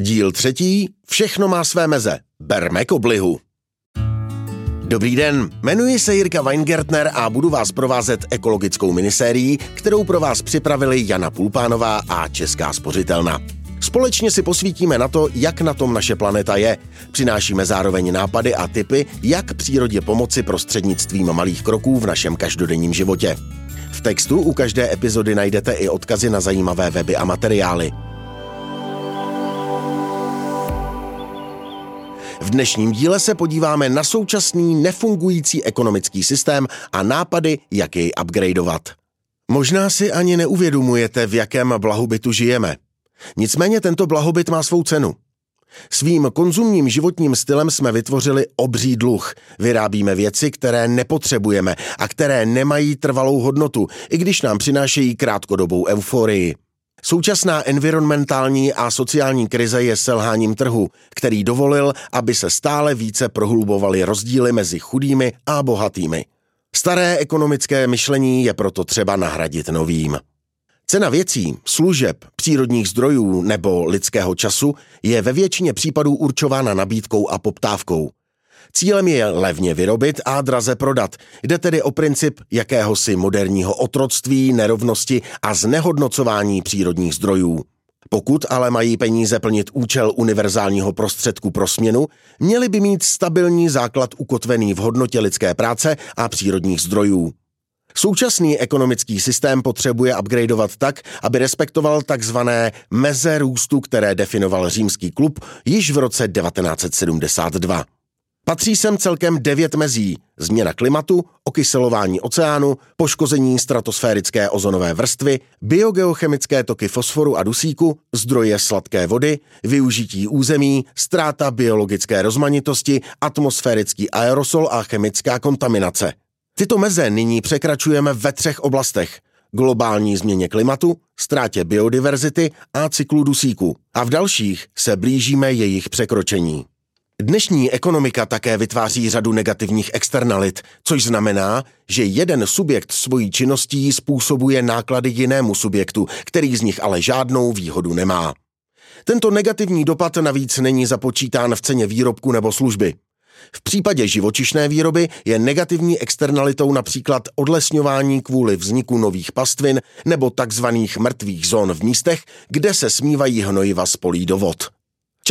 Díl třetí. Všechno má své meze. Berme koblihu. Dobrý den, jmenuji se Jirka Weingertner a budu vás provázet ekologickou minisérií, kterou pro vás připravili Jana Pulpánová a Česká spořitelna. Společně si posvítíme na to, jak na tom naše planeta je. Přinášíme zároveň nápady a tipy, jak přírodě pomoci prostřednictvím malých kroků v našem každodenním životě. V textu u každé epizody najdete i odkazy na zajímavé weby a materiály. V dnešním díle se podíváme na současný nefungující ekonomický systém a nápady, jak jej upgradeovat. Možná si ani neuvědomujete, v jakém blahobytu žijeme. Nicméně tento blahobyt má svou cenu. Svým konzumním životním stylem jsme vytvořili obří dluh. Vyrábíme věci, které nepotřebujeme a které nemají trvalou hodnotu, i když nám přinášejí krátkodobou euforii. Současná environmentální a sociální krize je selháním trhu, který dovolil, aby se stále více prohlubovaly rozdíly mezi chudými a bohatými. Staré ekonomické myšlení je proto třeba nahradit novým. Cena věcí, služeb, přírodních zdrojů nebo lidského času je ve většině případů určována nabídkou a poptávkou. Cílem je levně vyrobit a draze prodat. Jde tedy o princip jakéhosi moderního otroctví, nerovnosti a znehodnocování přírodních zdrojů. Pokud ale mají peníze plnit účel univerzálního prostředku pro směnu, měli by mít stabilní základ ukotvený v hodnotě lidské práce a přírodních zdrojů. Současný ekonomický systém potřebuje upgradeovat tak, aby respektoval takzvané meze růstu, které definoval římský klub již v roce 1972. Patří sem celkem devět mezí. Změna klimatu, okyselování oceánu, poškození stratosférické ozonové vrstvy, biogeochemické toky fosforu a dusíku, zdroje sladké vody, využití území, ztráta biologické rozmanitosti, atmosférický aerosol a chemická kontaminace. Tyto meze nyní překračujeme ve třech oblastech – globální změně klimatu, ztrátě biodiverzity a cyklu dusíku. A v dalších se blížíme jejich překročení. Dnešní ekonomika také vytváří řadu negativních externalit, což znamená, že jeden subjekt svojí činností způsobuje náklady jinému subjektu, který z nich ale žádnou výhodu nemá. Tento negativní dopad navíc není započítán v ceně výrobku nebo služby. V případě živočišné výroby je negativní externalitou například odlesňování kvůli vzniku nových pastvin nebo takzvaných mrtvých zón v místech, kde se smívají hnojiva z polí do vod.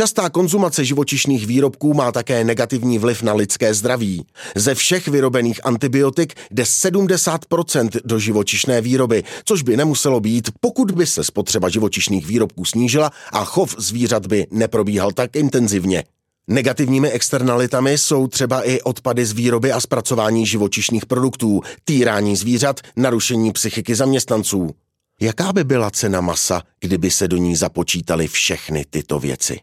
Častá konzumace živočišných výrobků má také negativní vliv na lidské zdraví. Ze všech vyrobených antibiotik jde 70% do živočišné výroby, což by nemuselo být, pokud by se spotřeba živočišných výrobků snížila a chov zvířat by neprobíhal tak intenzivně. Negativními externalitami jsou třeba i odpady z výroby a zpracování živočišných produktů, týrání zvířat, narušení psychiky zaměstnanců. Jaká by byla cena masa, kdyby se do ní započítaly všechny tyto věci?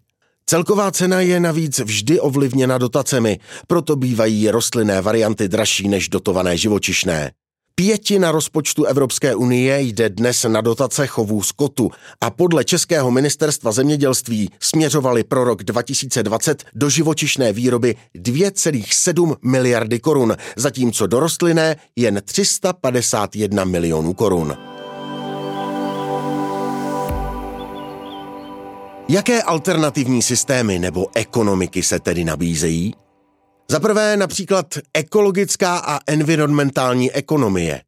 Celková cena je navíc vždy ovlivněna dotacemi, proto bývají rostlinné varianty dražší než dotované živočišné. Pětina rozpočtu Evropské unie jde dnes na dotace chovů skotu a podle Českého ministerstva zemědělství směřovali pro rok 2020 do živočišné výroby 2,7 miliardy korun, zatímco do rostlinné jen 351 milionů korun. Jaké alternativní systémy nebo ekonomiky se tedy nabízejí? Za prvé například ekologická a environmentální ekonomie.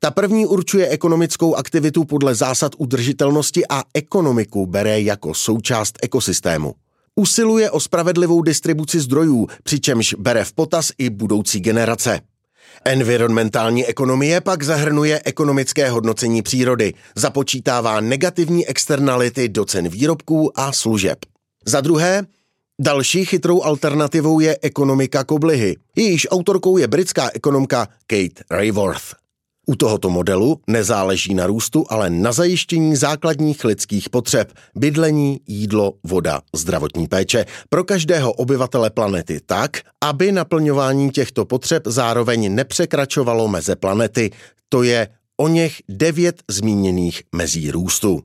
Ta první určuje ekonomickou aktivitu podle zásad udržitelnosti a ekonomiku bere jako součást ekosystému. Usiluje o spravedlivou distribuci zdrojů, přičemž bere v potaz i budoucí generace. Environmentální ekonomie pak zahrnuje ekonomické hodnocení přírody, započítává negativní externality do cen výrobků a služeb. Za druhé, další chytrou alternativou je ekonomika koblihy. Jejíž autorkou je britská ekonomka Kate Rayworth. U tohoto modelu nezáleží na růstu, ale na zajištění základních lidských potřeb, bydlení, jídlo, voda, zdravotní péče. Pro každého obyvatele planety tak, aby naplňování těchto potřeb zároveň nepřekračovalo meze planety, to je o něch devět zmíněných mezí růstu.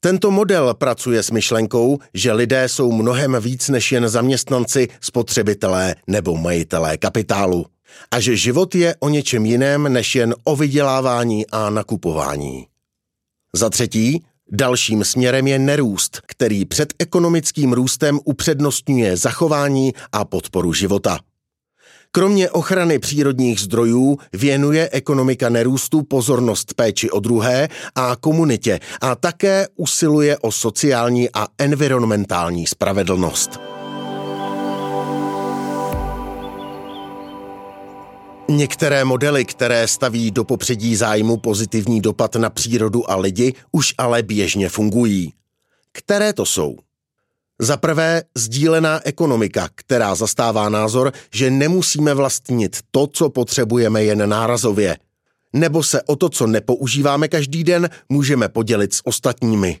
Tento model pracuje s myšlenkou, že lidé jsou mnohem víc než jen zaměstnanci, spotřebitelé nebo majitelé kapitálu a že život je o něčem jiném než jen o vydělávání a nakupování. Za třetí, Dalším směrem je nerůst, který před ekonomickým růstem upřednostňuje zachování a podporu života. Kromě ochrany přírodních zdrojů věnuje ekonomika nerůstu pozornost péči o druhé a komunitě a také usiluje o sociální a environmentální spravedlnost. Některé modely, které staví do popředí zájmu pozitivní dopad na přírodu a lidi, už ale běžně fungují. Které to jsou? Za prvé sdílená ekonomika, která zastává názor, že nemusíme vlastnit to, co potřebujeme jen nárazově. Nebo se o to, co nepoužíváme každý den, můžeme podělit s ostatními.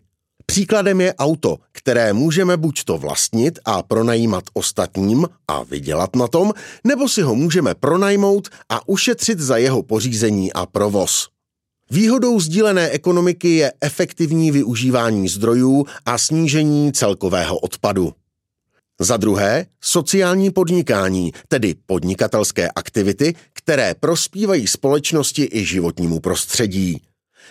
Příkladem je auto, které můžeme buď to vlastnit a pronajímat ostatním a vydělat na tom, nebo si ho můžeme pronajmout a ušetřit za jeho pořízení a provoz. Výhodou sdílené ekonomiky je efektivní využívání zdrojů a snížení celkového odpadu. Za druhé, sociální podnikání, tedy podnikatelské aktivity, které prospívají společnosti i životnímu prostředí.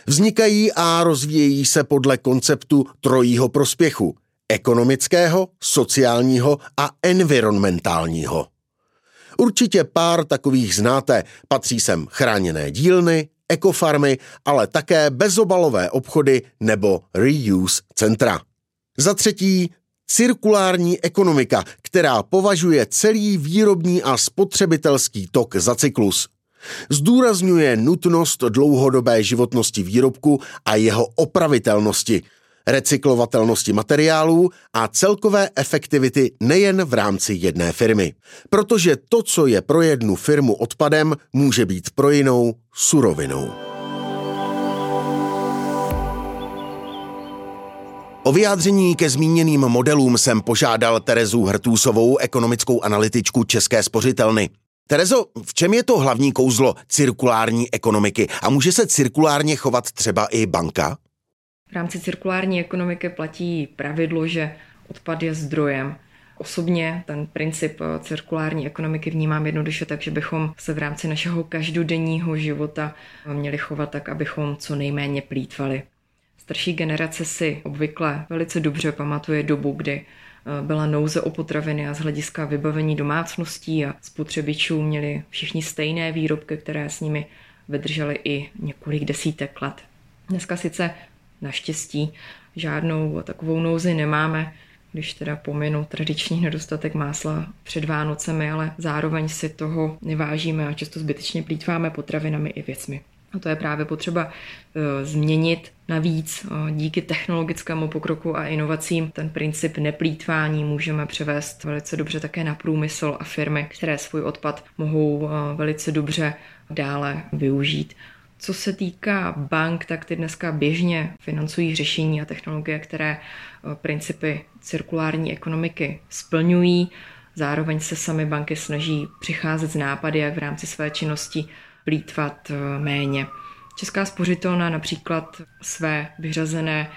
Vznikají a rozvíjejí se podle konceptu trojího prospěchu ekonomického, sociálního a environmentálního. Určitě pár takových znáte, patří sem chráněné dílny, ekofarmy, ale také bezobalové obchody nebo reuse centra. Za třetí, cirkulární ekonomika, která považuje celý výrobní a spotřebitelský tok za cyklus. Zdůrazňuje nutnost dlouhodobé životnosti výrobku a jeho opravitelnosti, recyklovatelnosti materiálů a celkové efektivity nejen v rámci jedné firmy. Protože to, co je pro jednu firmu odpadem, může být pro jinou surovinou. O vyjádření ke zmíněným modelům jsem požádal Terezu Hrtůsovou, ekonomickou analytičku České spořitelny. Terezo, v čem je to hlavní kouzlo cirkulární ekonomiky a může se cirkulárně chovat třeba i banka? V rámci cirkulární ekonomiky platí pravidlo, že odpad je zdrojem. Osobně ten princip eh, cirkulární ekonomiky vnímám jednoduše tak, že bychom se v rámci našeho každodenního života měli chovat tak, abychom co nejméně plítvali. Starší generace si obvykle velice dobře pamatuje dobu, kdy Eh, byla nouze o potraviny a z hlediska vybavení domácností a spotřebičů měli všichni stejné výrobky, které s nimi vydržely i několik desítek let. Dneska sice naštěstí žádnou takovou nouzi nemáme, když teda pominu tradiční nedostatek másla před Vánocemi, ale zároveň si toho nevážíme a často zbytečně plítváme potravinami i věcmi. A to je právě potřeba e, změnit. Navíc e, díky technologickému pokroku a inovacím ten princip neplýtvání můžeme převést velice dobře také na průmysl a firmy, které svůj odpad mohou e, velice dobře dále využít. Co se týká bank, tak ty dneska běžně financují řešení a technologie, které principy cirkulární ekonomiky splňují. Zároveň se sami banky snaží přicházet z nápady, jak v rámci své činnosti plítvat eh, méně. Česká spořitelna například své vyřazené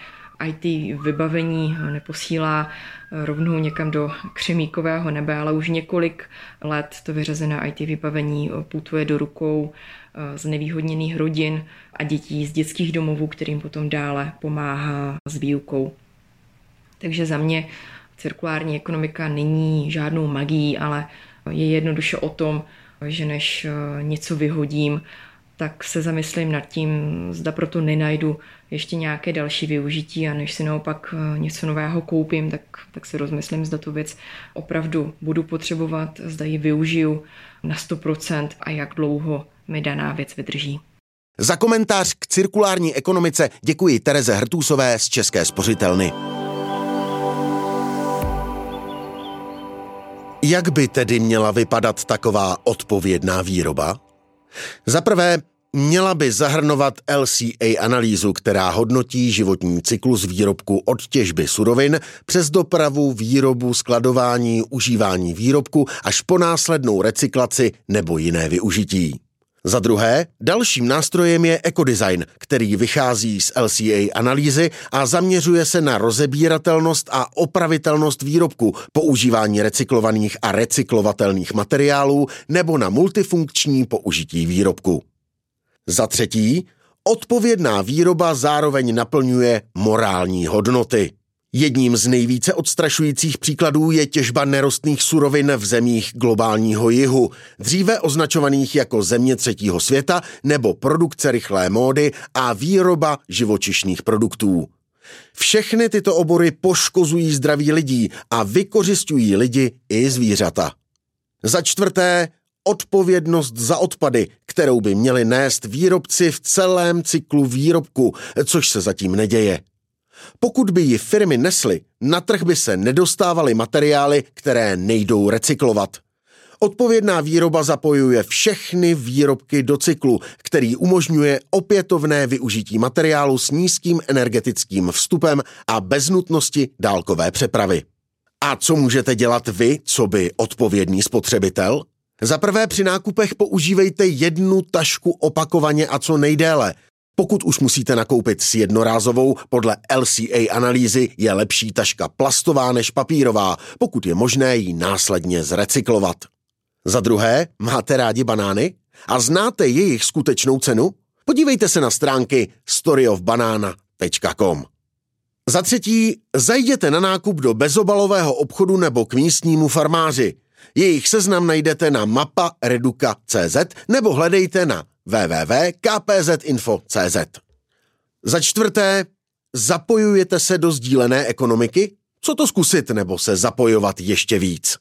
IT vybavení neposílá eh, rovnou někam do křemíkového nebe, ale už několik let to vyřazené IT vybavení putuje do rukou eh, z nevýhodněných rodin a dětí z dětských domovů, kterým potom dále pomáhá s výukou. Takže za mě cirkulární ekonomika není žádnou magií, ale je jednoduše o tom, že než eh, něco vyhodím, tak se zamyslím nad tím, zda proto nenajdu ještě nějaké další využití a než si naopak eh, něco nového koupím, tak, tak si rozmyslím, zda tu věc opravdu budu potřebovat, zda ji využiju na 100% a jak dlouho mi daná věc vydrží. Za komentář k cirkulární ekonomice děkuji Tereze Hrtůsové z České spořitelny. Jak by tedy měla vypadat taková odpovědná výroba? Za prvé, měla by zahrnovat LCA analýzu, která hodnotí životní cyklus výrobku od těžby surovin přes dopravu, výrobu, skladování, užívání výrobku až po následnou recyklaci nebo jiné využití. Za druhé, dalším nástrojem je ekodesign, který vychází z LCA analýzy a zaměřuje se na rozebíratelnost a opravitelnost výrobku, používání recyklovaných a recyklovatelných materiálů nebo na multifunkční použití výrobku. Za třetí, Odpovědná výroba zároveň naplňuje morální hodnoty. Jedním z nejvíce odstrašujících příkladů je těžba nerostných surovin v zemích globálního jihu, dříve označovaných jako země třetího světa nebo produkce rychlé módy a výroba živočišných produktů. Všechny tyto obory poškozují zdraví lidí a vykořišťují lidi i zvířata. Za čtvrté, odpovědnost za odpady, kterou by měli nést výrobci v celém cyklu výrobku, což se zatím neděje. Pokud by ji firmy nesly, na trh by se nedostávaly materiály, které nejdou recyklovat. Odpovědná výroba zapojuje všechny výrobky do cyklu, který umožňuje opětovné využití materiálu s nízkým energetickým vstupem a bez nutnosti dálkové přepravy. A co můžete dělat vy, co by odpovědný spotřebitel? Za prvé při nákupech používejte jednu tašku opakovaně a co nejdéle. Pokud už musíte nakoupit s jednorázovou, podle LCA analýzy je lepší taška plastová než papírová, pokud je možné ji následně zrecyklovat. Za druhé, máte rádi banány? A znáte jejich skutečnou cenu? Podívejte se na stránky storyofbanana.com. Za třetí, zajděte na nákup do bezobalového obchodu nebo k místnímu farmáři. Jejich seznam najdete na mapa reduka.cz nebo hledejte na www.kpzinfo.cz. Za čtvrté, zapojujete se do sdílené ekonomiky? Co to zkusit nebo se zapojovat ještě víc?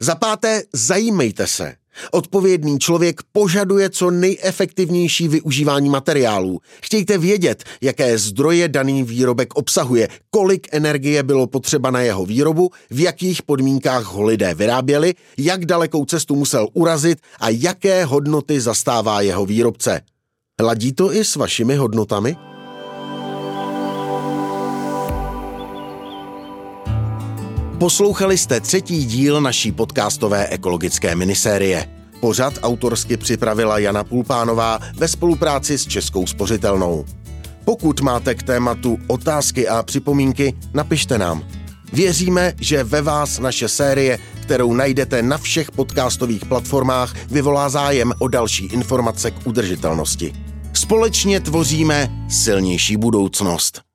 Za páté, zajímejte se. Odpovědný člověk požaduje co nejefektivnější využívání materiálů. Chtějte vědět, jaké zdroje daný výrobek obsahuje, kolik energie bylo potřeba na jeho výrobu, v jakých podmínkách ho lidé vyráběli, jak dalekou cestu musel urazit a jaké hodnoty zastává jeho výrobce. Ladí to i s vašimi hodnotami? Poslouchali jste třetí díl naší podcastové ekologické minisérie. Pořad autorsky připravila Jana Pulpánová ve spolupráci s Českou spořitelnou. Pokud máte k tématu otázky a připomínky, napište nám. Věříme, že ve vás naše série, kterou najdete na všech podcastových platformách, vyvolá zájem o další informace k udržitelnosti. Společně tvoříme silnější budoucnost.